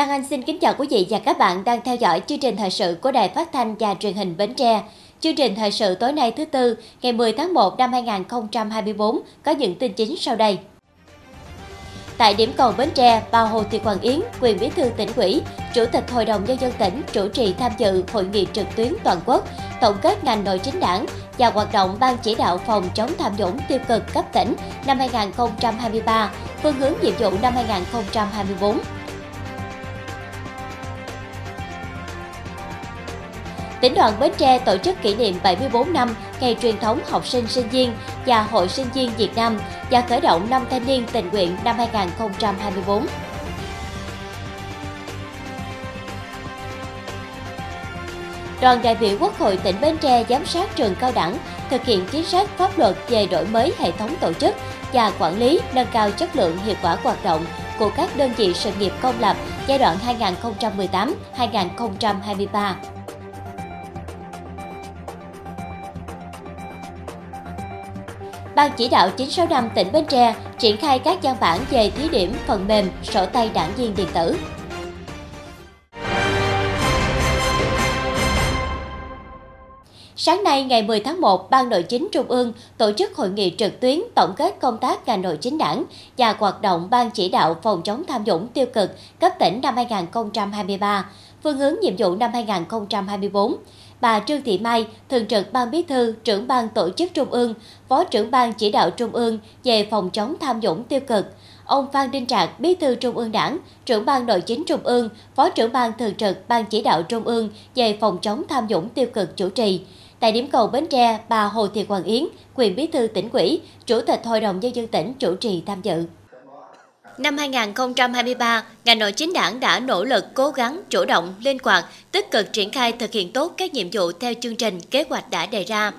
Lan Anh xin kính chào quý vị và các bạn đang theo dõi chương trình thời sự của Đài Phát thanh và Truyền hình Bến Tre. Chương trình thời sự tối nay thứ tư, ngày 10 tháng 1 năm 2024 có những tin chính sau đây. Tại điểm cầu Bến Tre, bà Hồ Thị Hoàng Yến, quyền bí thư tỉnh ủy, chủ tịch Hội đồng nhân dân tỉnh chủ trì tham dự hội nghị trực tuyến toàn quốc tổng kết ngành nội chính đảng và hoạt động ban chỉ đạo phòng chống tham nhũng tiêu cực cấp tỉnh năm 2023, phương hướng nhiệm vụ năm 2024. Tỉnh đoàn Bến Tre tổ chức kỷ niệm 74 năm ngày truyền thống học sinh sinh viên và Hội sinh viên Việt Nam và khởi động năm thanh niên tình nguyện năm 2024. Đoàn đại biểu Quốc hội tỉnh Bến Tre giám sát trường cao đẳng, thực hiện chính sách pháp luật về đổi mới hệ thống tổ chức và quản lý, nâng cao chất lượng hiệu quả hoạt động của các đơn vị sự nghiệp công lập giai đoạn 2018-2023. Ban chỉ đạo 965 tỉnh Bến Tre triển khai các văn bản về thí điểm phần mềm sổ tay đảng viên điện tử. Sáng nay ngày 10 tháng 1, Ban Nội chính Trung ương tổ chức hội nghị trực tuyến tổng kết công tác ngành nội chính đảng và hoạt động Ban chỉ đạo phòng chống tham nhũng tiêu cực cấp tỉnh năm 2023, phương hướng nhiệm vụ năm 2024 bà Trương Thị Mai, Thường trực Ban Bí thư, trưởng Ban Tổ chức Trung ương, Phó trưởng Ban Chỉ đạo Trung ương về phòng chống tham nhũng tiêu cực, ông Phan Đinh Trạc, Bí thư Trung ương Đảng, trưởng Ban Nội chính Trung ương, Phó trưởng Ban Thường trực Ban Chỉ đạo Trung ương về phòng chống tham nhũng tiêu cực chủ trì. Tại điểm cầu Bến Tre, bà Hồ Thị Hoàng Yến, quyền bí thư tỉnh ủy, chủ tịch Hội đồng Nhân dân tỉnh chủ trì tham dự. Năm 2023, ngành nội chính đảng đã nỗ lực cố gắng chủ động, linh hoạt, tích cực triển khai thực hiện tốt các nhiệm vụ theo chương trình kế hoạch đã đề ra.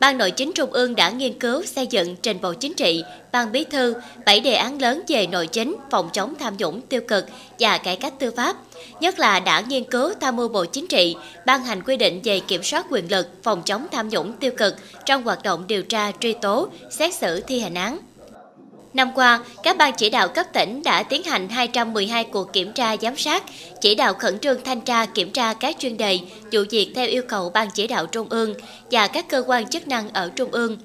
Ban Nội chính Trung ương đã nghiên cứu xây dựng trình bộ chính trị, ban bí thư, 7 đề án lớn về nội chính, phòng chống tham nhũng tiêu cực và cải cách tư pháp. Nhất là đã nghiên cứu tham mưu Bộ Chính trị, ban hành quy định về kiểm soát quyền lực, phòng chống tham nhũng tiêu cực trong hoạt động điều tra, truy tố, xét xử thi hành án. Năm qua, các ban chỉ đạo cấp tỉnh đã tiến hành 212 cuộc kiểm tra giám sát, chỉ đạo khẩn trương thanh tra kiểm tra các chuyên đề, vụ việc theo yêu cầu ban chỉ đạo trung ương và các cơ quan chức năng ở trung ương.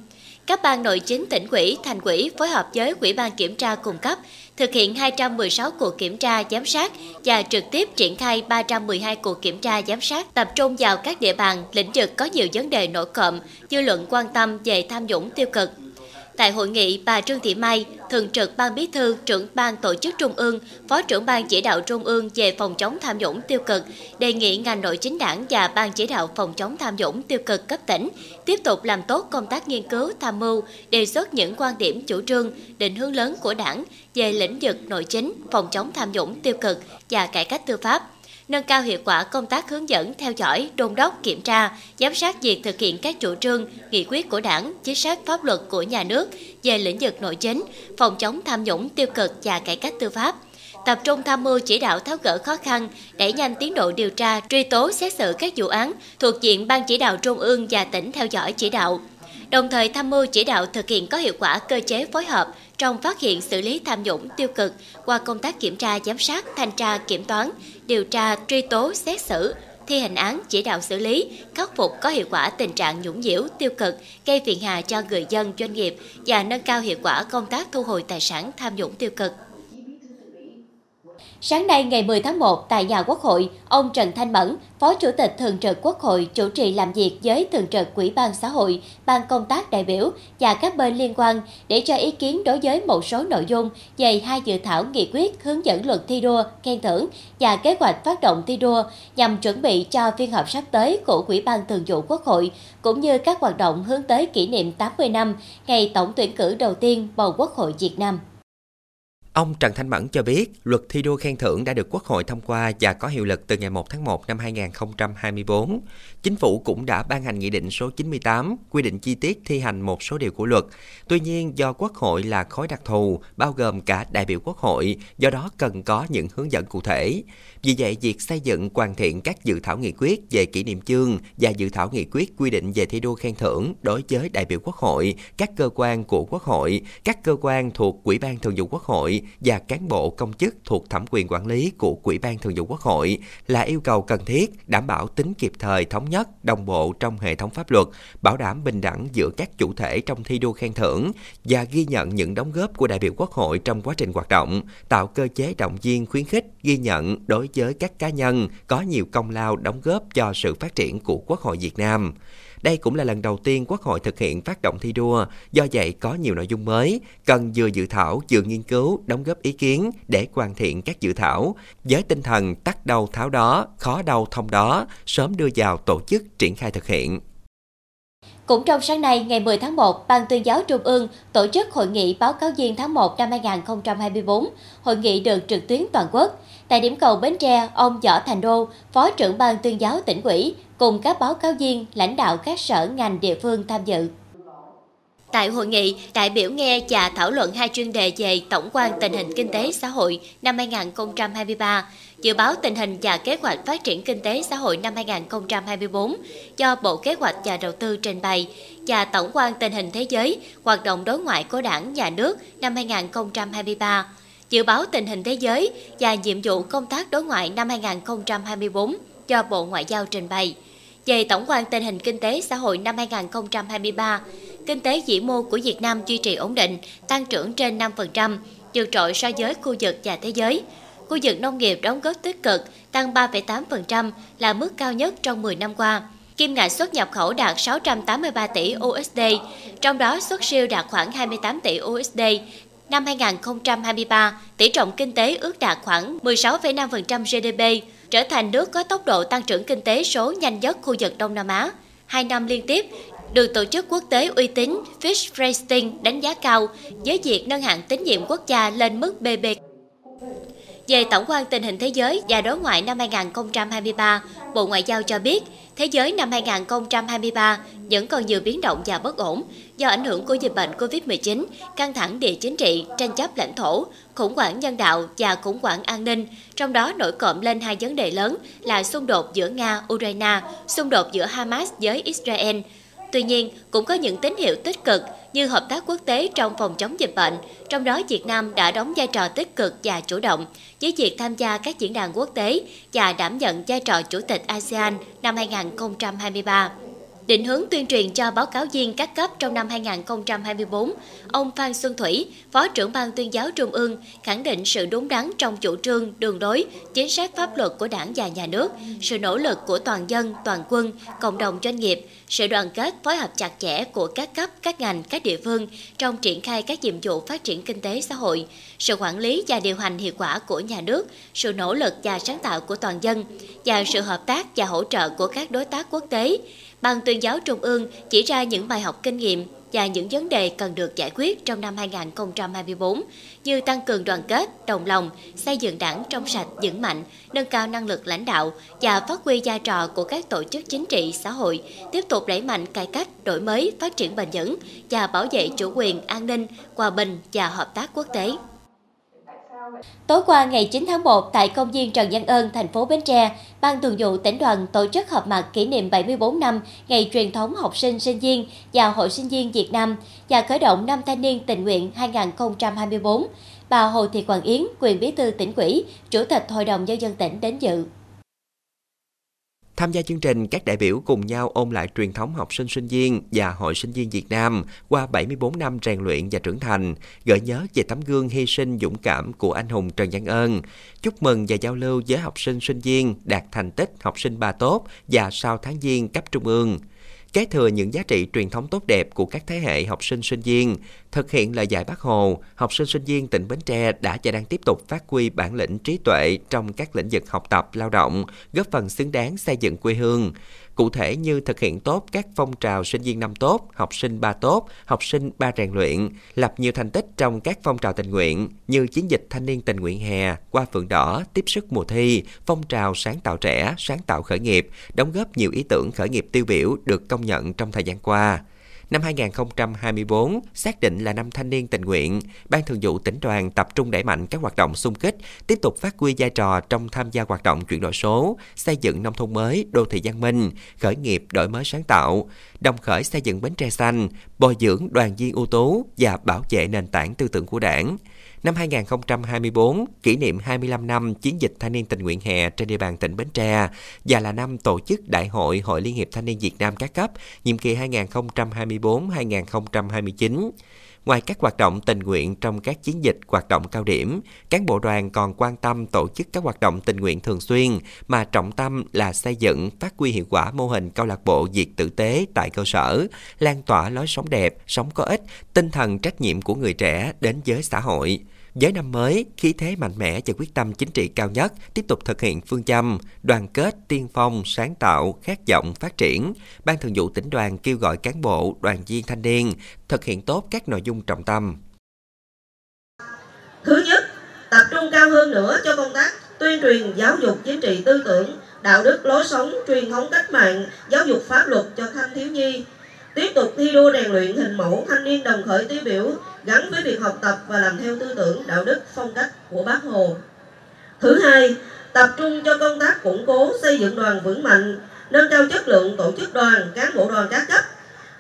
Các ban nội chính tỉnh ủy, thành ủy phối hợp với Ủy ban kiểm tra cung cấp thực hiện 216 cuộc kiểm tra giám sát và trực tiếp triển khai 312 cuộc kiểm tra giám sát tập trung vào các địa bàn, lĩnh vực có nhiều vấn đề nổi cộm, dư luận quan tâm về tham nhũng tiêu cực, Tại hội nghị, bà Trương Thị Mai, Thường trực Ban Bí thư, trưởng Ban Tổ chức Trung ương, Phó trưởng Ban Chỉ đạo Trung ương về phòng chống tham nhũng tiêu cực, đề nghị ngành nội chính đảng và Ban Chỉ đạo phòng chống tham nhũng tiêu cực cấp tỉnh tiếp tục làm tốt công tác nghiên cứu, tham mưu, đề xuất những quan điểm chủ trương, định hướng lớn của đảng về lĩnh vực nội chính, phòng chống tham nhũng tiêu cực và cải cách tư pháp nâng cao hiệu quả công tác hướng dẫn, theo dõi, đôn đốc, kiểm tra, giám sát việc thực hiện các chủ trương, nghị quyết của đảng, chính sách pháp luật của nhà nước về lĩnh vực nội chính, phòng chống tham nhũng tiêu cực và cải cách tư pháp tập trung tham mưu chỉ đạo tháo gỡ khó khăn, đẩy nhanh tiến độ điều tra, truy tố xét xử các vụ án thuộc diện Ban chỉ đạo Trung ương và tỉnh theo dõi chỉ đạo. Đồng thời tham mưu chỉ đạo thực hiện có hiệu quả cơ chế phối hợp trong phát hiện xử lý tham nhũng tiêu cực qua công tác kiểm tra giám sát, thanh tra, kiểm toán, điều tra, truy tố, xét xử, thi hành án, chỉ đạo xử lý, khắc phục có hiệu quả tình trạng nhũng nhiễu, tiêu cực, gây phiền hà cho người dân, doanh nghiệp và nâng cao hiệu quả công tác thu hồi tài sản tham nhũng tiêu cực. Sáng nay ngày 10 tháng 1 tại nhà Quốc hội, ông Trần Thanh Mẫn, Phó Chủ tịch Thường trực Quốc hội chủ trì làm việc với Thường trực Quỹ ban xã hội, ban công tác đại biểu và các bên liên quan để cho ý kiến đối với một số nội dung về hai dự thảo nghị quyết hướng dẫn luật thi đua, khen thưởng và kế hoạch phát động thi đua nhằm chuẩn bị cho phiên họp sắp tới của Quỹ ban Thường vụ Quốc hội cũng như các hoạt động hướng tới kỷ niệm 80 năm ngày tổng tuyển cử đầu tiên bầu Quốc hội Việt Nam. Ông Trần Thanh Mẫn cho biết, luật thi đua khen thưởng đã được Quốc hội thông qua và có hiệu lực từ ngày 1 tháng 1 năm 2024. Chính phủ cũng đã ban hành Nghị định số 98 quy định chi tiết thi hành một số điều của luật. Tuy nhiên, do Quốc hội là khối đặc thù, bao gồm cả đại biểu Quốc hội, do đó cần có những hướng dẫn cụ thể. Vì vậy, việc xây dựng hoàn thiện các dự thảo nghị quyết về kỷ niệm chương và dự thảo nghị quyết quy định về thi đua khen thưởng đối với đại biểu Quốc hội, các cơ quan của Quốc hội, các cơ quan thuộc Ủy ban Thường vụ Quốc hội và cán bộ công chức thuộc thẩm quyền quản lý của quỹ ban Thường vụ Quốc hội là yêu cầu cần thiết đảm bảo tính kịp thời, thống nhất, đồng bộ trong hệ thống pháp luật, bảo đảm bình đẳng giữa các chủ thể trong thi đua khen thưởng và ghi nhận những đóng góp của đại biểu Quốc hội trong quá trình hoạt động, tạo cơ chế động viên khuyến khích, ghi nhận đối với các cá nhân có nhiều công lao đóng góp cho sự phát triển của Quốc hội Việt Nam. Đây cũng là lần đầu tiên Quốc hội thực hiện phát động thi đua, do vậy có nhiều nội dung mới, cần vừa dự thảo vừa nghiên cứu, đóng góp ý kiến để hoàn thiện các dự thảo, với tinh thần tắt đầu tháo đó, khó đầu thông đó, sớm đưa vào tổ chức triển khai thực hiện. Cũng trong sáng nay, ngày 10 tháng 1, Ban tuyên giáo Trung ương tổ chức hội nghị báo cáo viên tháng 1 năm 2024. Hội nghị được trực tuyến toàn quốc. Tại điểm cầu Bến Tre, ông Võ Thành Đô, Phó trưởng Ban tuyên giáo tỉnh ủy, cùng các báo cáo viên, lãnh đạo các sở ngành địa phương tham dự. Tại hội nghị, đại biểu nghe và thảo luận hai chuyên đề về tổng quan tình hình kinh tế xã hội năm 2023, dự báo tình hình và kế hoạch phát triển kinh tế xã hội năm 2024 do Bộ Kế hoạch và Đầu tư trình bày và tổng quan tình hình thế giới, hoạt động đối ngoại của đảng, nhà nước năm 2023, dự báo tình hình thế giới và nhiệm vụ công tác đối ngoại năm 2024 do Bộ Ngoại giao trình bày. Về tổng quan tình hình kinh tế xã hội năm 2023, kinh tế vĩ mô của Việt Nam duy trì ổn định, tăng trưởng trên 5%, vượt trội so với khu vực và thế giới. Khu vực nông nghiệp đóng góp tích cực, tăng 3,8% là mức cao nhất trong 10 năm qua. Kim ngạch xuất nhập khẩu đạt 683 tỷ USD, trong đó xuất siêu đạt khoảng 28 tỷ USD. Năm 2023, tỷ trọng kinh tế ước đạt khoảng 16,5% GDP, trở thành nước có tốc độ tăng trưởng kinh tế số nhanh nhất khu vực Đông Nam Á. Hai năm liên tiếp, được tổ chức quốc tế uy tín Fitch Ratings đánh giá cao với việc nâng hạng tín nhiệm quốc gia lên mức BB. Về tổng quan tình hình thế giới và đối ngoại năm 2023, Bộ Ngoại giao cho biết, thế giới năm 2023 vẫn còn nhiều biến động và bất ổn do ảnh hưởng của dịch bệnh COVID-19, căng thẳng địa chính trị, tranh chấp lãnh thổ, khủng hoảng nhân đạo và khủng hoảng an ninh, trong đó nổi cộm lên hai vấn đề lớn là xung đột giữa Nga-Ukraine, xung đột giữa Hamas với Israel. Tuy nhiên, cũng có những tín hiệu tích cực như hợp tác quốc tế trong phòng chống dịch bệnh, trong đó Việt Nam đã đóng vai trò tích cực và chủ động với việc tham gia các diễn đàn quốc tế và đảm nhận vai trò chủ tịch ASEAN năm 2023. Định hướng tuyên truyền cho báo cáo viên các cấp trong năm 2024, ông Phan Xuân Thủy, Phó trưởng Ban tuyên giáo Trung ương, khẳng định sự đúng đắn trong chủ trương, đường lối, chính sách pháp luật của đảng và nhà nước, sự nỗ lực của toàn dân, toàn quân, cộng đồng doanh nghiệp, sự đoàn kết phối hợp chặt chẽ của các cấp, các ngành, các địa phương trong triển khai các nhiệm vụ phát triển kinh tế xã hội, sự quản lý và điều hành hiệu quả của nhà nước, sự nỗ lực và sáng tạo của toàn dân và sự hợp tác và hỗ trợ của các đối tác quốc tế. Ban tuyên giáo Trung ương chỉ ra những bài học kinh nghiệm và những vấn đề cần được giải quyết trong năm 2024 như tăng cường đoàn kết, đồng lòng, xây dựng đảng trong sạch, vững mạnh, nâng cao năng lực lãnh đạo và phát huy vai trò của các tổ chức chính trị, xã hội, tiếp tục đẩy mạnh cải cách, đổi mới, phát triển bền vững và bảo vệ chủ quyền, an ninh, hòa bình và hợp tác quốc tế. Tối qua ngày 9 tháng 1 tại công viên Trần Văn Ơn, thành phố Bến Tre, Ban Thường vụ tỉnh đoàn tổ chức họp mặt kỷ niệm 74 năm ngày truyền thống học sinh sinh viên và Hội sinh viên Việt Nam và khởi động năm thanh niên tình nguyện 2024. Bà Hồ Thị Quảng Yến, quyền bí thư tỉnh ủy, chủ tịch Hội đồng nhân dân tỉnh đến dự. Tham gia chương trình, các đại biểu cùng nhau ôn lại truyền thống học sinh sinh viên và Hội sinh viên Việt Nam qua 74 năm rèn luyện và trưởng thành, gợi nhớ về tấm gương hy sinh dũng cảm của anh hùng Trần Văn Ơn, chúc mừng và giao lưu với học sinh sinh viên đạt thành tích học sinh ba tốt và sau tháng giêng cấp trung ương kế thừa những giá trị truyền thống tốt đẹp của các thế hệ học sinh sinh viên, thực hiện lời dạy bác Hồ, học sinh sinh viên tỉnh Bến Tre đã và đang tiếp tục phát huy bản lĩnh trí tuệ trong các lĩnh vực học tập, lao động, góp phần xứng đáng xây dựng quê hương. Cụ thể như thực hiện tốt các phong trào sinh viên năm tốt, học sinh ba tốt, học sinh ba rèn luyện, lập nhiều thành tích trong các phong trào tình nguyện như chiến dịch thanh niên tình nguyện hè, qua phượng đỏ, tiếp sức mùa thi, phong trào sáng tạo trẻ, sáng tạo khởi nghiệp, đóng góp nhiều ý tưởng khởi nghiệp tiêu biểu được công nhận trong thời gian qua. Năm 2024 xác định là năm thanh niên tình nguyện, Ban Thường vụ tỉnh đoàn tập trung đẩy mạnh các hoạt động xung kích, tiếp tục phát huy vai trò trong tham gia hoạt động chuyển đổi số, xây dựng nông thôn mới, đô thị văn minh, khởi nghiệp đổi mới sáng tạo, đồng khởi xây dựng bến tre xanh, bồi dưỡng đoàn viên ưu tú và bảo vệ nền tảng tư tưởng của đảng. Năm 2024, kỷ niệm 25 năm chiến dịch thanh niên tình nguyện hè trên địa bàn tỉnh Bến Tre và là năm tổ chức Đại hội Hội Liên hiệp Thanh niên Việt Nam các cấp, nhiệm kỳ 2024-2029. Ngoài các hoạt động tình nguyện trong các chiến dịch hoạt động cao điểm, cán bộ đoàn còn quan tâm tổ chức các hoạt động tình nguyện thường xuyên mà trọng tâm là xây dựng phát huy hiệu quả mô hình câu lạc bộ diệt tử tế tại cơ sở, lan tỏa lối sống đẹp, sống có ích, tinh thần trách nhiệm của người trẻ đến với xã hội. Với năm mới, khí thế mạnh mẽ và quyết tâm chính trị cao nhất, tiếp tục thực hiện phương châm, đoàn kết, tiên phong, sáng tạo, khát vọng, phát triển. Ban thường vụ tỉnh đoàn kêu gọi cán bộ, đoàn viên thanh niên thực hiện tốt các nội dung trọng tâm. Thứ nhất, tập trung cao hơn nữa cho công tác tuyên truyền giáo dục chính trị tư tưởng, đạo đức lối sống, truyền thống cách mạng, giáo dục pháp luật cho thanh thiếu nhi, tiếp tục thi đua rèn luyện hình mẫu thanh niên đồng khởi tiêu biểu gắn với việc học tập và làm theo tư tưởng, đạo đức, phong cách của bác hồ. Thứ hai, tập trung cho công tác củng cố, xây dựng đoàn vững mạnh, nâng cao chất lượng tổ chức đoàn, cán bộ đoàn các cấp,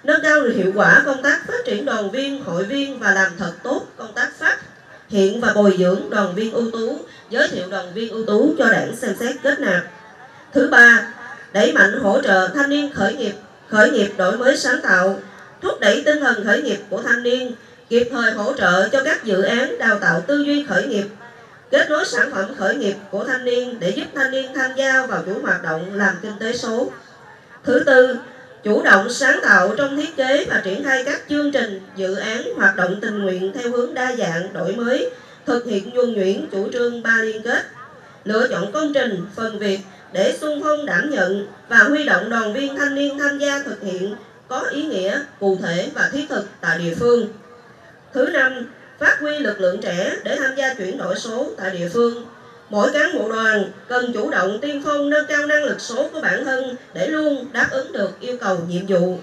nâng cao hiệu quả công tác phát triển đoàn viên, hội viên và làm thật tốt công tác phát hiện và bồi dưỡng đoàn viên ưu tú, giới thiệu đoàn viên ưu tú cho đảng xem xét kết nạp. Thứ ba, đẩy mạnh hỗ trợ thanh niên khởi nghiệp khởi nghiệp đổi mới sáng tạo, thúc đẩy tinh thần khởi nghiệp của thanh niên, kịp thời hỗ trợ cho các dự án đào tạo tư duy khởi nghiệp, kết nối sản phẩm khởi nghiệp của thanh niên để giúp thanh niên tham gia vào chuỗi hoạt động làm kinh tế số. Thứ tư, chủ động sáng tạo trong thiết kế và triển khai các chương trình, dự án, hoạt động tình nguyện theo hướng đa dạng, đổi mới, thực hiện nhuần nhuyễn chủ trương ba liên kết, lựa chọn công trình, phần việc để Xuân phong đảm nhận và huy động đoàn viên thanh niên tham gia thực hiện có ý nghĩa cụ thể và thiết thực tại địa phương. Thứ năm, phát huy lực lượng trẻ để tham gia chuyển đổi số tại địa phương. Mỗi cán bộ đoàn cần chủ động tiên phong nâng cao năng lực số của bản thân để luôn đáp ứng được yêu cầu nhiệm vụ.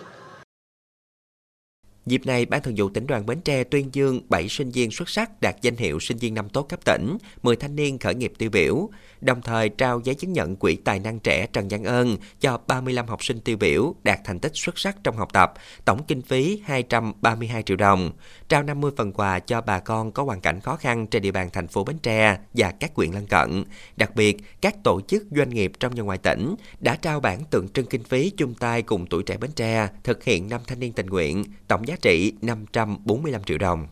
Dịp này, Ban Thường vụ tỉnh đoàn Bến Tre tuyên dương 7 sinh viên xuất sắc đạt danh hiệu sinh viên năm tốt cấp tỉnh, 10 thanh niên khởi nghiệp tiêu biểu, đồng thời trao giấy chứng nhận quỹ tài năng trẻ Trần Văn Ơn cho 35 học sinh tiêu biểu đạt thành tích xuất sắc trong học tập, tổng kinh phí 232 triệu đồng, trao 50 phần quà cho bà con có hoàn cảnh khó khăn trên địa bàn thành phố Bến Tre và các huyện lân cận. Đặc biệt, các tổ chức doanh nghiệp trong và ngoài tỉnh đã trao bản tượng trưng kinh phí chung tay cùng tuổi trẻ Bến Tre thực hiện năm thanh niên tình nguyện, tổng giá trị 545 triệu đồng.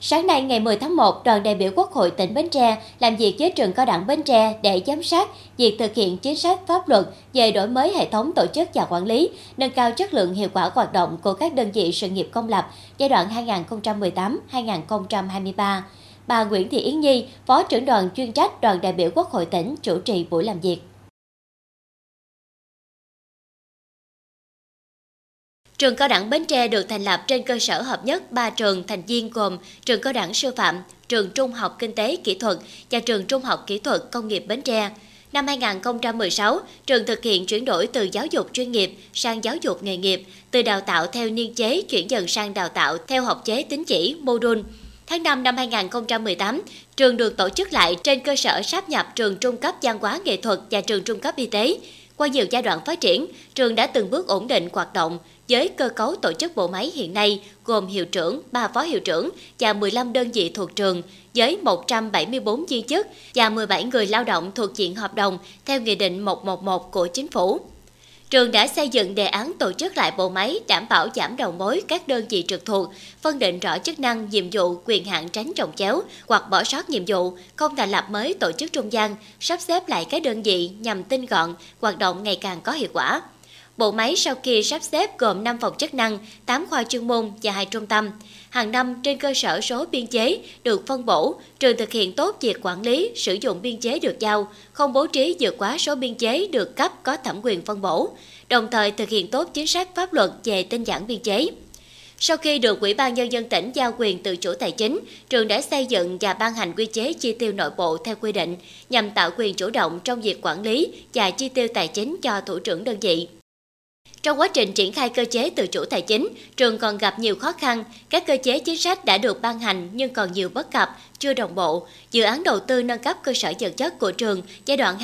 Sáng nay ngày 10 tháng 1, đoàn đại biểu Quốc hội tỉnh Bến Tre làm việc với trường cao đẳng Bến Tre để giám sát việc thực hiện chính sách pháp luật về đổi mới hệ thống tổ chức và quản lý, nâng cao chất lượng hiệu quả hoạt động của các đơn vị sự nghiệp công lập giai đoạn 2018-2023. Bà Nguyễn Thị Yến Nhi, Phó trưởng đoàn chuyên trách đoàn đại biểu Quốc hội tỉnh chủ trì buổi làm việc. Trường cao đẳng Bến Tre được thành lập trên cơ sở hợp nhất ba trường thành viên gồm trường cao đẳng sư phạm, trường trung học kinh tế kỹ thuật và trường trung học kỹ thuật công nghiệp Bến Tre. Năm 2016, trường thực hiện chuyển đổi từ giáo dục chuyên nghiệp sang giáo dục nghề nghiệp, từ đào tạo theo niên chế chuyển dần sang đào tạo theo học chế tín chỉ mô đun. Tháng 5 năm 2018, trường được tổ chức lại trên cơ sở sáp nhập trường trung cấp văn hóa nghệ thuật và trường trung cấp y tế. Qua nhiều giai đoạn phát triển, trường đã từng bước ổn định hoạt động, với cơ cấu tổ chức bộ máy hiện nay gồm hiệu trưởng, 3 phó hiệu trưởng và 15 đơn vị thuộc trường với 174 viên chức và 17 người lao động thuộc diện hợp đồng theo Nghị định 111 của Chính phủ. Trường đã xây dựng đề án tổ chức lại bộ máy đảm bảo giảm đầu mối các đơn vị trực thuộc, phân định rõ chức năng, nhiệm vụ, quyền hạn tránh trồng chéo hoặc bỏ sót nhiệm vụ, không thành lập mới tổ chức trung gian, sắp xếp lại các đơn vị nhằm tinh gọn, hoạt động ngày càng có hiệu quả. Bộ máy sau khi sắp xếp gồm 5 phòng chức năng, 8 khoa chuyên môn và 2 trung tâm. Hàng năm trên cơ sở số biên chế được phân bổ, trường thực hiện tốt việc quản lý, sử dụng biên chế được giao, không bố trí vượt quá số biên chế được cấp có thẩm quyền phân bổ, đồng thời thực hiện tốt chính sách pháp luật về tinh giản biên chế. Sau khi được Ủy ban Nhân dân tỉnh giao quyền tự chủ tài chính, trường đã xây dựng và ban hành quy chế chi tiêu nội bộ theo quy định nhằm tạo quyền chủ động trong việc quản lý và chi tiêu tài chính cho thủ trưởng đơn vị. Trong quá trình triển khai cơ chế tự chủ tài chính, trường còn gặp nhiều khó khăn. Các cơ chế chính sách đã được ban hành nhưng còn nhiều bất cập, chưa đồng bộ. Dự án đầu tư nâng cấp cơ sở vật chất của trường giai đoạn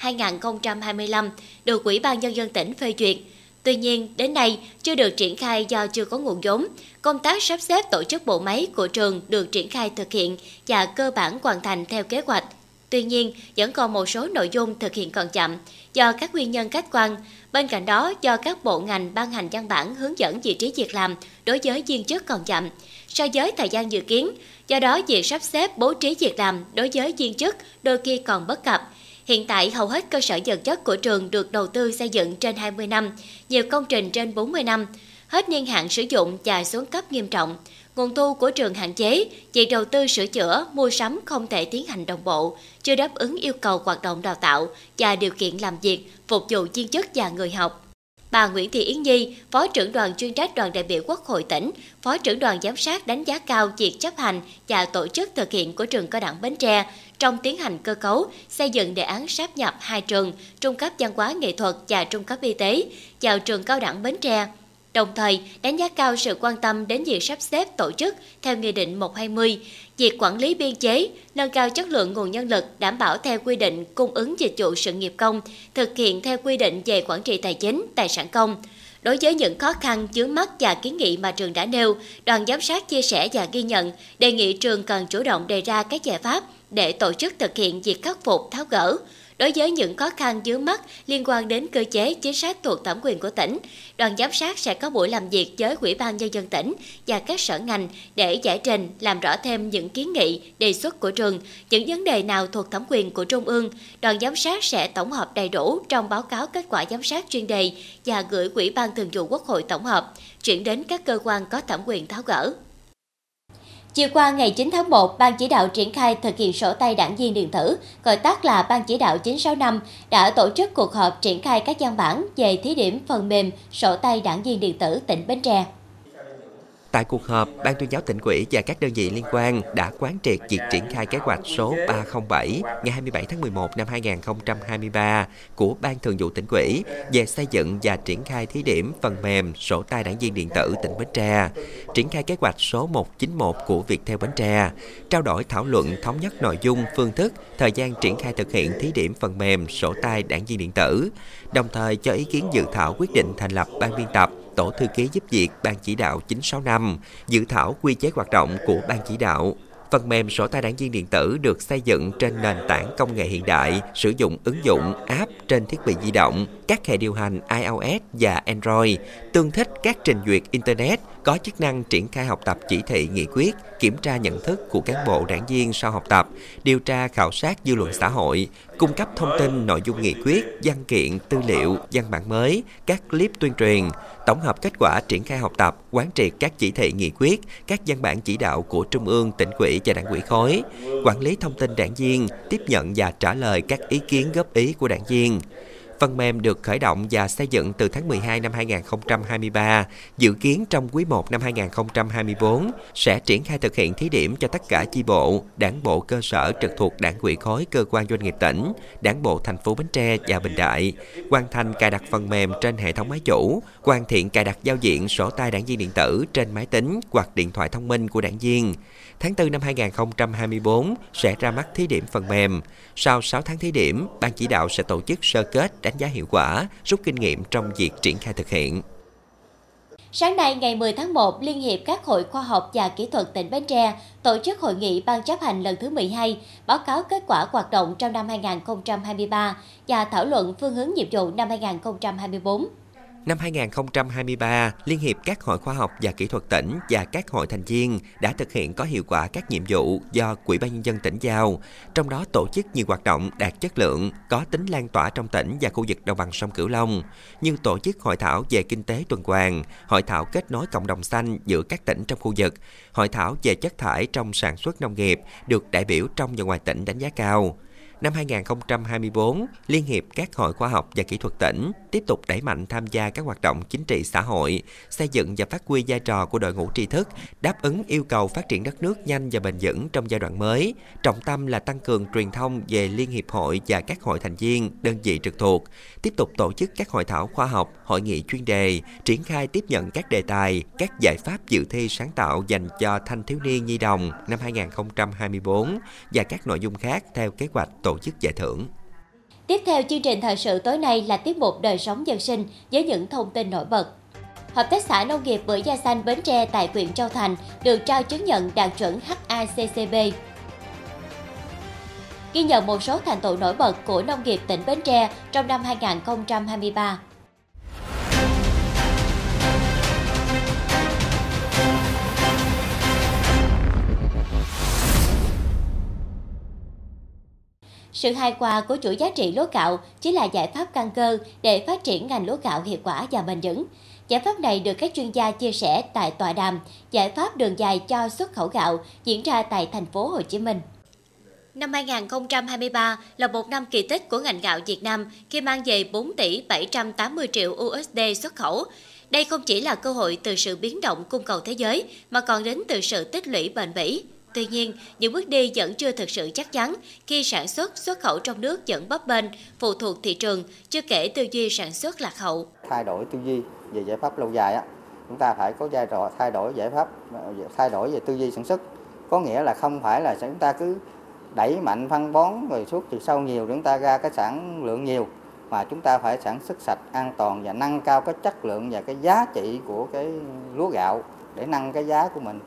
2021-2025 được Ủy ban Nhân dân tỉnh phê duyệt. Tuy nhiên, đến nay chưa được triển khai do chưa có nguồn vốn. Công tác sắp xếp tổ chức bộ máy của trường được triển khai thực hiện và cơ bản hoàn thành theo kế hoạch. Tuy nhiên, vẫn còn một số nội dung thực hiện còn chậm do các nguyên nhân khách quan. Bên cạnh đó, do các bộ ngành ban hành văn bản hướng dẫn vị trí việc làm đối với viên chức còn chậm so với thời gian dự kiến. Do đó, việc sắp xếp bố trí việc làm đối với viên chức đôi khi còn bất cập. Hiện tại, hầu hết cơ sở vật chất của trường được đầu tư xây dựng trên 20 năm, nhiều công trình trên 40 năm, hết niên hạn sử dụng và xuống cấp nghiêm trọng. Nguồn thu của trường hạn chế, việc đầu tư sửa chữa, mua sắm không thể tiến hành đồng bộ, chưa đáp ứng yêu cầu hoạt động đào tạo và điều kiện làm việc, phục vụ viên chức và người học. Bà Nguyễn Thị Yến Nhi, Phó trưởng đoàn chuyên trách đoàn đại biểu Quốc hội tỉnh, Phó trưởng đoàn giám sát đánh giá cao việc chấp hành và tổ chức thực hiện của trường cao đẳng Bến Tre trong tiến hành cơ cấu, xây dựng đề án sáp nhập hai trường, trung cấp văn hóa nghệ thuật và trung cấp y tế vào trường cao đẳng Bến Tre đồng thời đánh giá cao sự quan tâm đến việc sắp xếp tổ chức theo Nghị định 120, việc quản lý biên chế, nâng cao chất lượng nguồn nhân lực đảm bảo theo quy định cung ứng dịch vụ sự nghiệp công, thực hiện theo quy định về quản trị tài chính, tài sản công. Đối với những khó khăn, chướng mắt và kiến nghị mà trường đã nêu, đoàn giám sát chia sẻ và ghi nhận, đề nghị trường cần chủ động đề ra các giải pháp để tổ chức thực hiện việc khắc phục tháo gỡ, Đối với những khó khăn dưới mắt liên quan đến cơ chế chính sách thuộc thẩm quyền của tỉnh, đoàn giám sát sẽ có buổi làm việc với Ủy ban Nhân dân tỉnh và các sở ngành để giải trình, làm rõ thêm những kiến nghị, đề xuất của trường, những vấn đề nào thuộc thẩm quyền của Trung ương. Đoàn giám sát sẽ tổng hợp đầy đủ trong báo cáo kết quả giám sát chuyên đề và gửi Ủy ban Thường vụ Quốc hội tổng hợp, chuyển đến các cơ quan có thẩm quyền tháo gỡ. Chiều qua ngày 9 tháng 1, Ban chỉ đạo triển khai thực hiện sổ tay đảng viên điện tử, gọi tắt là Ban chỉ đạo 965, đã tổ chức cuộc họp triển khai các văn bản về thí điểm phần mềm sổ tay đảng viên điện tử tỉnh Bến Tre. Tại cuộc họp, Ban tuyên giáo tỉnh ủy và các đơn vị liên quan đã quán triệt việc triển khai kế hoạch số 307 ngày 27 tháng 11 năm 2023 của Ban thường vụ tỉnh ủy về xây dựng và triển khai thí điểm phần mềm sổ tay đảng viên điện tử tỉnh Bến Tre, triển khai kế hoạch số 191 của Viettel Bến Tre, trao đổi thảo luận thống nhất nội dung, phương thức, thời gian triển khai thực hiện thí điểm phần mềm sổ tay đảng viên điện tử, đồng thời cho ý kiến dự thảo quyết định thành lập ban biên tập tổ thư ký giúp việc Ban chỉ đạo 965, dự thảo quy chế hoạt động của Ban chỉ đạo. Phần mềm sổ tay đảng viên điện tử được xây dựng trên nền tảng công nghệ hiện đại, sử dụng ứng dụng app trên thiết bị di động, các hệ điều hành iOS và Android, tương thích các trình duyệt Internet, có chức năng triển khai học tập chỉ thị nghị quyết, kiểm tra nhận thức của cán bộ đảng viên sau học tập, điều tra khảo sát dư luận xã hội, cung cấp thông tin nội dung nghị quyết, văn kiện, tư liệu, văn bản mới, các clip tuyên truyền, tổng hợp kết quả triển khai học tập, quán triệt các chỉ thị nghị quyết, các văn bản chỉ đạo của Trung ương, tỉnh ủy và đảng ủy khối, quản lý thông tin đảng viên, tiếp nhận và trả lời các ý kiến góp ý của đảng viên. Phần mềm được khởi động và xây dựng từ tháng 12 năm 2023, dự kiến trong quý 1 năm 2024 sẽ triển khai thực hiện thí điểm cho tất cả chi bộ, đảng bộ cơ sở trực thuộc đảng ủy khối cơ quan doanh nghiệp tỉnh, đảng bộ thành phố Bến Tre và Bình Đại, hoàn thành cài đặt phần mềm trên hệ thống máy chủ, hoàn thiện cài đặt giao diện sổ tay đảng viên điện tử trên máy tính hoặc điện thoại thông minh của đảng viên tháng 4 năm 2024 sẽ ra mắt thí điểm phần mềm. Sau 6 tháng thí điểm, Ban chỉ đạo sẽ tổ chức sơ kết đánh giá hiệu quả, rút kinh nghiệm trong việc triển khai thực hiện. Sáng nay ngày 10 tháng 1, Liên hiệp các hội khoa học và kỹ thuật tỉnh Bến Tre tổ chức hội nghị ban chấp hành lần thứ 12, báo cáo kết quả hoạt động trong năm 2023 và thảo luận phương hướng nhiệm vụ năm 2024. Năm 2023, Liên hiệp các hội khoa học và kỹ thuật tỉnh và các hội thành viên đã thực hiện có hiệu quả các nhiệm vụ do Quỹ ban nhân dân tỉnh giao, trong đó tổ chức nhiều hoạt động đạt chất lượng, có tính lan tỏa trong tỉnh và khu vực đồng bằng sông Cửu Long, như tổ chức hội thảo về kinh tế tuần hoàn, hội thảo kết nối cộng đồng xanh giữa các tỉnh trong khu vực, hội thảo về chất thải trong sản xuất nông nghiệp được đại biểu trong và ngoài tỉnh đánh giá cao. Năm 2024, Liên hiệp các hội khoa học và kỹ thuật tỉnh tiếp tục đẩy mạnh tham gia các hoạt động chính trị xã hội, xây dựng và phát huy vai trò của đội ngũ tri thức, đáp ứng yêu cầu phát triển đất nước nhanh và bền vững trong giai đoạn mới. Trọng tâm là tăng cường truyền thông về Liên hiệp hội và các hội thành viên, đơn vị trực thuộc, tiếp tục tổ chức các hội thảo khoa học, hội nghị chuyên đề, triển khai tiếp nhận các đề tài, các giải pháp dự thi sáng tạo dành cho thanh thiếu niên nhi đồng năm 2024 và các nội dung khác theo kế hoạch tổ chức giải thưởng. Tiếp theo chương trình thời sự tối nay là tiết mục đời sống dân sinh với những thông tin nổi bật. Hợp tác xã nông nghiệp bưởi da xanh Bến Tre tại huyện Châu Thành được trao chứng nhận đạt chuẩn HACCP. Ghi nhận một số thành tựu nổi bật của nông nghiệp tỉnh Bến Tre trong năm 2023. Sự hài hòa của chuỗi giá trị lúa gạo chính là giải pháp căn cơ để phát triển ngành lúa gạo hiệu quả và bền vững. Giải pháp này được các chuyên gia chia sẻ tại tọa đàm Giải pháp đường dài cho xuất khẩu gạo diễn ra tại thành phố Hồ Chí Minh. Năm 2023 là một năm kỳ tích của ngành gạo Việt Nam khi mang về 4 tỷ 780 triệu USD xuất khẩu. Đây không chỉ là cơ hội từ sự biến động cung cầu thế giới, mà còn đến từ sự tích lũy bền bỉ. Tuy nhiên, những bước đi vẫn chưa thực sự chắc chắn khi sản xuất xuất khẩu trong nước vẫn bấp bênh, phụ thuộc thị trường, chưa kể tư duy sản xuất lạc hậu. Thay đổi tư duy về giải pháp lâu dài á, chúng ta phải có giai trò thay đổi giải pháp thay đổi về tư duy sản xuất. Có nghĩa là không phải là chúng ta cứ đẩy mạnh phân bón rồi suốt từ sau nhiều chúng ta ra cái sản lượng nhiều mà chúng ta phải sản xuất sạch an toàn và nâng cao cái chất lượng và cái giá trị của cái lúa gạo để nâng cái giá của mình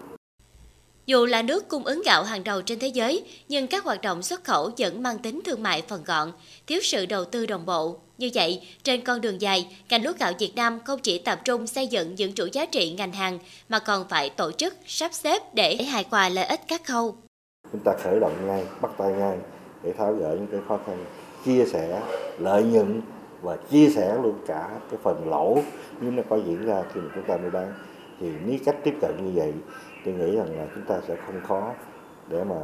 dù là nước cung ứng gạo hàng đầu trên thế giới, nhưng các hoạt động xuất khẩu vẫn mang tính thương mại phần gọn, thiếu sự đầu tư đồng bộ. Như vậy, trên con đường dài, ngành lúa gạo Việt Nam không chỉ tập trung xây dựng những chuỗi giá trị ngành hàng, mà còn phải tổ chức, sắp xếp để hài hòa lợi ích các khâu. Chúng ta khởi động ngay, bắt tay ngay để tháo gỡ những cái khó khăn, chia sẻ lợi nhuận và chia sẻ luôn cả cái phần lỗ nếu nó có diễn ra khi mà chúng ta mua bán thì nếu cách tiếp cận như vậy tôi nghĩ rằng là chúng ta sẽ không khó để mà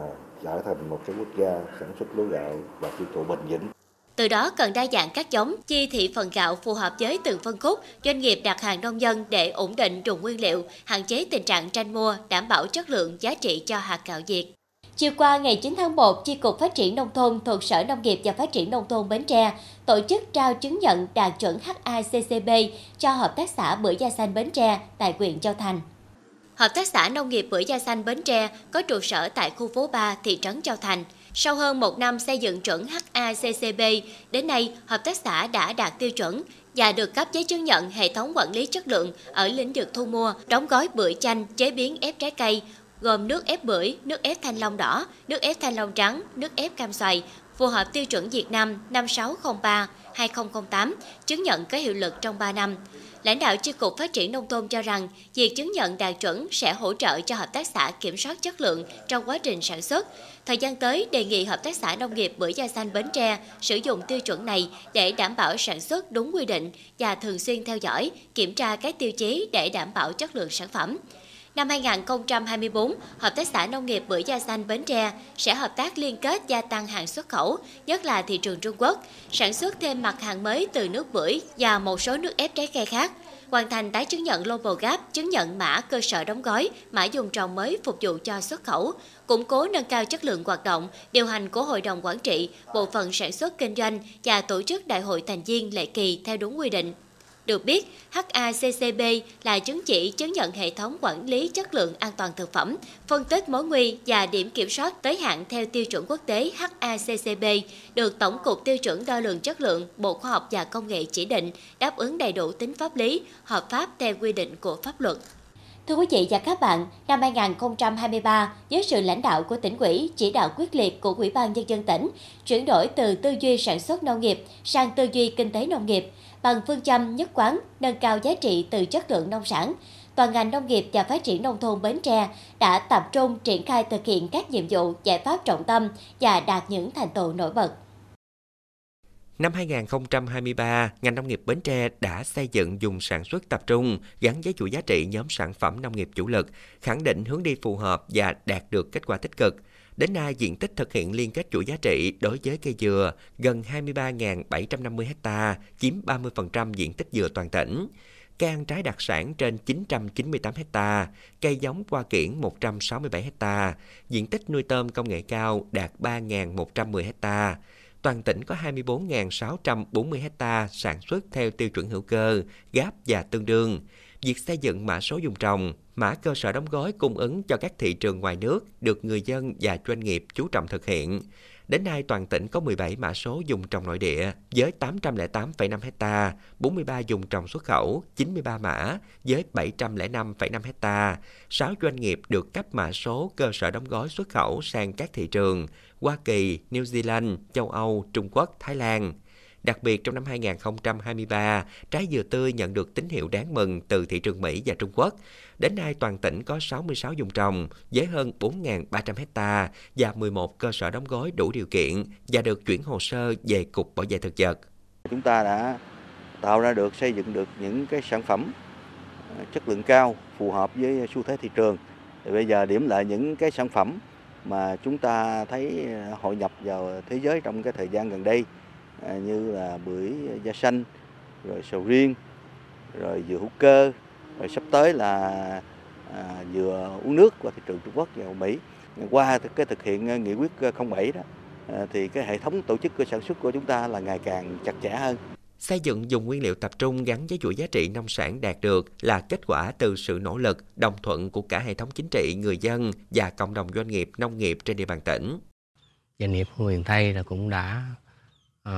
trở thành một cái quốc gia sản xuất lúa gạo và tiêu thụ bền vững. Từ đó cần đa dạng các giống, chi thị phần gạo phù hợp với từng phân khúc, doanh nghiệp đặt hàng nông dân để ổn định nguồn nguyên liệu, hạn chế tình trạng tranh mua, đảm bảo chất lượng giá trị cho hạt gạo Việt. Chiều qua ngày 9 tháng 1, Chi cục Phát triển Nông thôn thuộc Sở Nông nghiệp và Phát triển Nông thôn Bến Tre tổ chức trao chứng nhận đạt chuẩn HACCP cho Hợp tác xã Bưởi Da Xanh Bến Tre tại huyện Châu Thành. Hợp tác xã Nông nghiệp Bưởi Da Xanh Bến Tre có trụ sở tại khu phố 3, thị trấn Châu Thành. Sau hơn một năm xây dựng chuẩn HACCP, đến nay hợp tác xã đã đạt tiêu chuẩn và được cấp giấy chứng nhận hệ thống quản lý chất lượng ở lĩnh vực thu mua, đóng gói bưởi chanh, chế biến ép trái cây, gồm nước ép bưởi, nước ép thanh long đỏ, nước ép thanh long trắng, nước ép cam xoài, phù hợp tiêu chuẩn Việt Nam 5603 2008, chứng nhận có hiệu lực trong 3 năm. Lãnh đạo Chi cục Phát triển Nông thôn cho rằng, việc chứng nhận đạt chuẩn sẽ hỗ trợ cho hợp tác xã kiểm soát chất lượng trong quá trình sản xuất. Thời gian tới, đề nghị Hợp tác xã Nông nghiệp Bưởi Da Xanh Bến Tre sử dụng tiêu chuẩn này để đảm bảo sản xuất đúng quy định và thường xuyên theo dõi, kiểm tra các tiêu chí để đảm bảo chất lượng sản phẩm. Năm 2024, Hợp tác xã Nông nghiệp Bưởi Da Xanh Bến Tre sẽ hợp tác liên kết gia tăng hàng xuất khẩu, nhất là thị trường Trung Quốc, sản xuất thêm mặt hàng mới từ nước bưởi và một số nước ép trái cây khác, hoàn thành tái chứng nhận Global Gap, chứng nhận mã cơ sở đóng gói, mã dùng trồng mới phục vụ cho xuất khẩu, củng cố nâng cao chất lượng hoạt động, điều hành của Hội đồng Quản trị, Bộ phận Sản xuất Kinh doanh và tổ chức đại hội thành viên lệ kỳ theo đúng quy định. Được biết, HACCP là chứng chỉ chứng nhận hệ thống quản lý chất lượng an toàn thực phẩm, phân tích mối nguy và điểm kiểm soát tới hạn theo tiêu chuẩn quốc tế HACCP, được Tổng cục Tiêu chuẩn Đo lường Chất lượng, Bộ Khoa học và Công nghệ chỉ định, đáp ứng đầy đủ tính pháp lý, hợp pháp theo quy định của pháp luật. Thưa quý vị và các bạn, năm 2023, với sự lãnh đạo của tỉnh ủy, chỉ đạo quyết liệt của Ủy ban Nhân dân tỉnh, chuyển đổi từ tư duy sản xuất nông nghiệp sang tư duy kinh tế nông nghiệp, bằng phương châm nhất quán, nâng cao giá trị từ chất lượng nông sản, toàn ngành nông nghiệp và phát triển nông thôn Bến Tre đã tập trung triển khai thực hiện các nhiệm vụ, giải pháp trọng tâm và đạt những thành tựu nổi bật. Năm 2023, ngành nông nghiệp Bến Tre đã xây dựng dùng sản xuất tập trung gắn với chuỗi giá trị nhóm sản phẩm nông nghiệp chủ lực, khẳng định hướng đi phù hợp và đạt được kết quả tích cực. Đến nay, diện tích thực hiện liên kết chuỗi giá trị đối với cây dừa gần 23.750 ha, chiếm 30% diện tích dừa toàn tỉnh. Cây ăn trái đặc sản trên 998 ha, cây giống hoa kiển 167 ha, diện tích nuôi tôm công nghệ cao đạt 3.110 ha toàn tỉnh có 24.640 hecta sản xuất theo tiêu chuẩn hữu cơ, gáp và tương đương. Việc xây dựng mã số dùng trồng, mã cơ sở đóng gói cung ứng cho các thị trường ngoài nước được người dân và doanh nghiệp chú trọng thực hiện. Đến nay, toàn tỉnh có 17 mã số dùng trồng nội địa với 808,5 hecta, 43 dùng trồng xuất khẩu, 93 mã với 705,5 hecta, 6 doanh nghiệp được cấp mã số cơ sở đóng gói xuất khẩu sang các thị trường Hoa Kỳ, New Zealand, châu Âu, Trung Quốc, Thái Lan. Đặc biệt trong năm 2023, trái dừa tươi nhận được tín hiệu đáng mừng từ thị trường Mỹ và Trung Quốc. Đến nay, toàn tỉnh có 66 vùng trồng với hơn 4.300 hecta và 11 cơ sở đóng gói đủ điều kiện và được chuyển hồ sơ về Cục Bảo vệ thực vật. Chúng ta đã tạo ra được, xây dựng được những cái sản phẩm ờ, chất lượng cao phù hợp với xu thế thị trường. Thì bây giờ điểm lại những cái sản phẩm mà chúng ta thấy ờ, hội nhập vào thế giới trong cái thời gian gần đây à, như là bưởi da xanh rồi sầu riêng, rồi dừa hữu cơ, rồi sắp tới là à, dừa uống nước qua thị trường Trung Quốc và Mỹ. Qua cái thực hiện ờ, nghị quyết ờ, 07 đó thì cái hệ thống tổ chức cơ sản xuất của chúng ta là ngày càng chặt chẽ hơn. Xây dựng dùng nguyên liệu tập trung gắn với chuỗi giá trị nông sản đạt được là kết quả từ sự nỗ lực, đồng thuận của cả hệ thống chính trị, người dân và cộng đồng doanh nghiệp nông nghiệp trên địa bàn tỉnh. Doanh nghiệp Huyền Tây là cũng đã uh,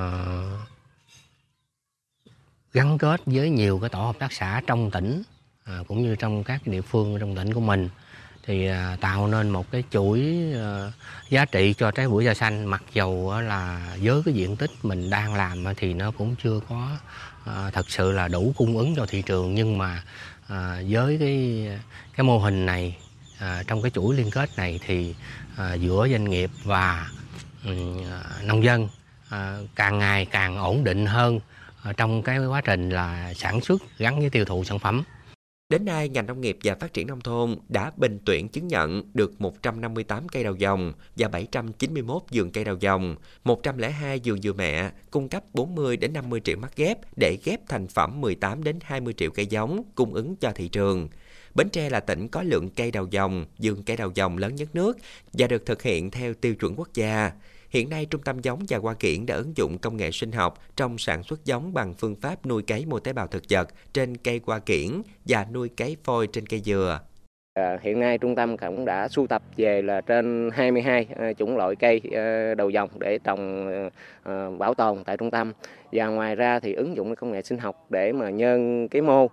gắn kết với nhiều cái tổ hợp tác xã trong tỉnh uh, cũng như trong các địa phương trong tỉnh của mình thì à, tạo nên một cái chuỗi ờ, giá trị cho trái bưởi da xanh mặc dầu là với cái diện tích mình đang làm thì nó cũng chưa có ờ, thật sự là đủ cung ứng cho thị trường nhưng mà ờ, với cái cái mô hình này trong cái chuỗi liên kết này thì giữa doanh nghiệp và ừ, nông dân càng ngày càng ổn định hơn trong cái quá trình là sản xuất gắn với tiêu thụ sản phẩm. Đến nay, ngành nông nghiệp và phát triển nông thôn đã bình tuyển chứng nhận được 158 cây đào dòng và 791 vườn cây đào dòng, 102 vườn dừa mẹ, cung cấp 40 đến 50 triệu mắt ghép để ghép thành phẩm 18 đến 20 triệu cây giống cung ứng cho thị trường. Bến Tre là tỉnh có lượng cây đào dòng, vườn cây đào dòng lớn nhất nước và được thực hiện theo tiêu chuẩn quốc gia. Hiện nay, Trung tâm giống và hoa kiển đã ứng dụng công nghệ sinh học trong sản xuất giống bằng phương pháp nuôi cấy mô tế bào thực vật trên cây hoa kiển và nuôi cấy phôi trên cây dừa. À, hiện nay trung tâm cũng đã sưu tập về là trên 22 uh, à, chủng loại cây uh, đầu dòng để trồng uh, bảo tồn tại trung tâm và ngoài ra thì ứng dụng công nghệ sinh học để mà nhân cái mô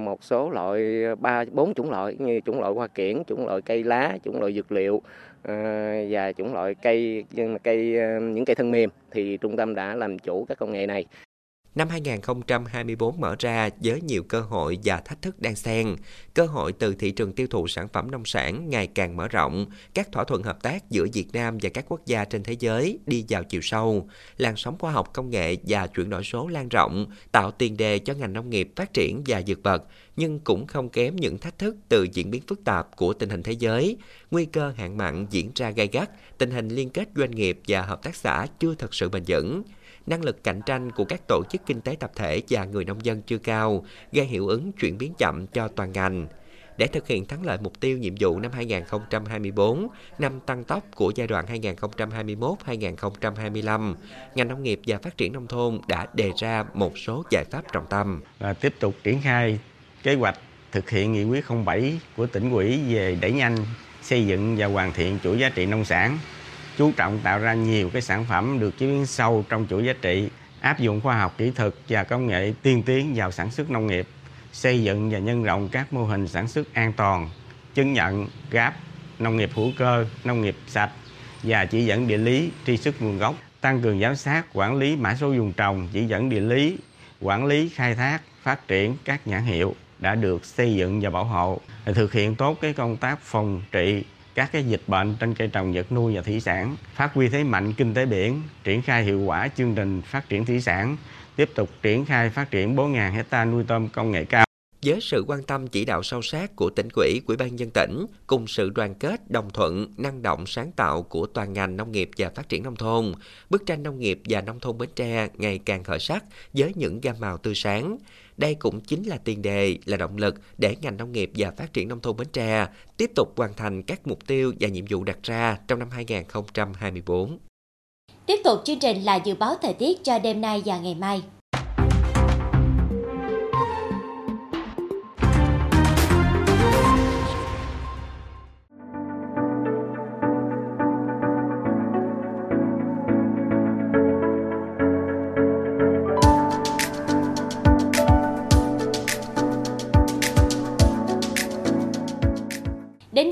một số loại ba bốn chủng loại như chủng loại hoa kiển, chủng loại cây lá, chủng loại dược liệu Ờ, và chủng loại cây cây ờ, những cây thân mềm thì trung tâm đã làm chủ các công nghệ này. Năm 2024 mở ra với nhiều cơ hội và thách thức đang xen. Cơ hội từ thị trường tiêu thụ sản phẩm nông sản ngày càng mở rộng, các thỏa thuận hợp tác giữa Việt Nam và các quốc gia trên thế giới đi vào chiều sâu, làn sóng khoa học công nghệ và chuyển đổi số lan rộng, tạo tiền đề cho ngành nông nghiệp phát triển và vượt bậc, nhưng cũng không kém những thách thức từ diễn biến phức tạp của tình hình thế giới, nguy cơ hạn mặn diễn ra gay gắt, tình hình liên kết doanh nghiệp và hợp tác xã chưa thật sự bền vững năng lực cạnh tranh của các tổ chức kinh tế tập thể và người nông dân chưa cao, gây hiệu ứng chuyển biến chậm cho toàn ngành. Để thực hiện thắng lợi mục tiêu nhiệm vụ năm 2024, năm tăng tốc của giai đoạn 2021-2025, ngành nông nghiệp và phát triển nông thôn đã đề ra một số giải pháp trọng tâm. Và tiếp tục triển khai kế hoạch thực hiện nghị quyết 07 của tỉnh ủy về đẩy nhanh xây dựng và hoàn thiện chuỗi giá trị nông sản chú trọng tạo ra nhiều cái sản phẩm được chế biến sâu trong chuỗi giá trị, áp dụng khoa học kỹ thuật và công nghệ tiên tiến vào sản xuất nông nghiệp, xây dựng và nhân rộng các mô hình sản xuất an toàn, chứng nhận GAP, nông nghiệp hữu cơ, nông nghiệp sạch và chỉ dẫn địa lý, tri xuất nguồn gốc, tăng cường giám sát, quản lý mã số vùng trồng, chỉ dẫn địa lý, quản lý khai thác, phát triển các nhãn hiệu đã được xây dựng và bảo hộ, thực hiện tốt cái công tác phòng trị các cái dịch bệnh trên cây trồng vật nuôi và thủy sản, phát huy thế mạnh kinh tế biển, triển khai hiệu quả chương trình phát triển thủy sản, tiếp tục triển khai phát triển 4.000 hecta nuôi tôm công nghệ cao. Với sự quan tâm chỉ đạo sâu sát của tỉnh ủy, quỹ ban dân tỉnh, cùng sự đoàn kết, đồng thuận, năng động, sáng tạo của toàn ngành nông nghiệp và phát triển nông thôn, bức tranh nông nghiệp và nông thôn Bến Tre ngày càng khởi sắc với những gam màu tươi sáng. Đây cũng chính là tiền đề, là động lực để ngành nông nghiệp và phát triển nông thôn Bến Tre tiếp tục hoàn thành các mục tiêu và nhiệm vụ đặt ra trong năm 2024. Tiếp tục chương trình là dự báo thời tiết cho đêm nay và ngày mai.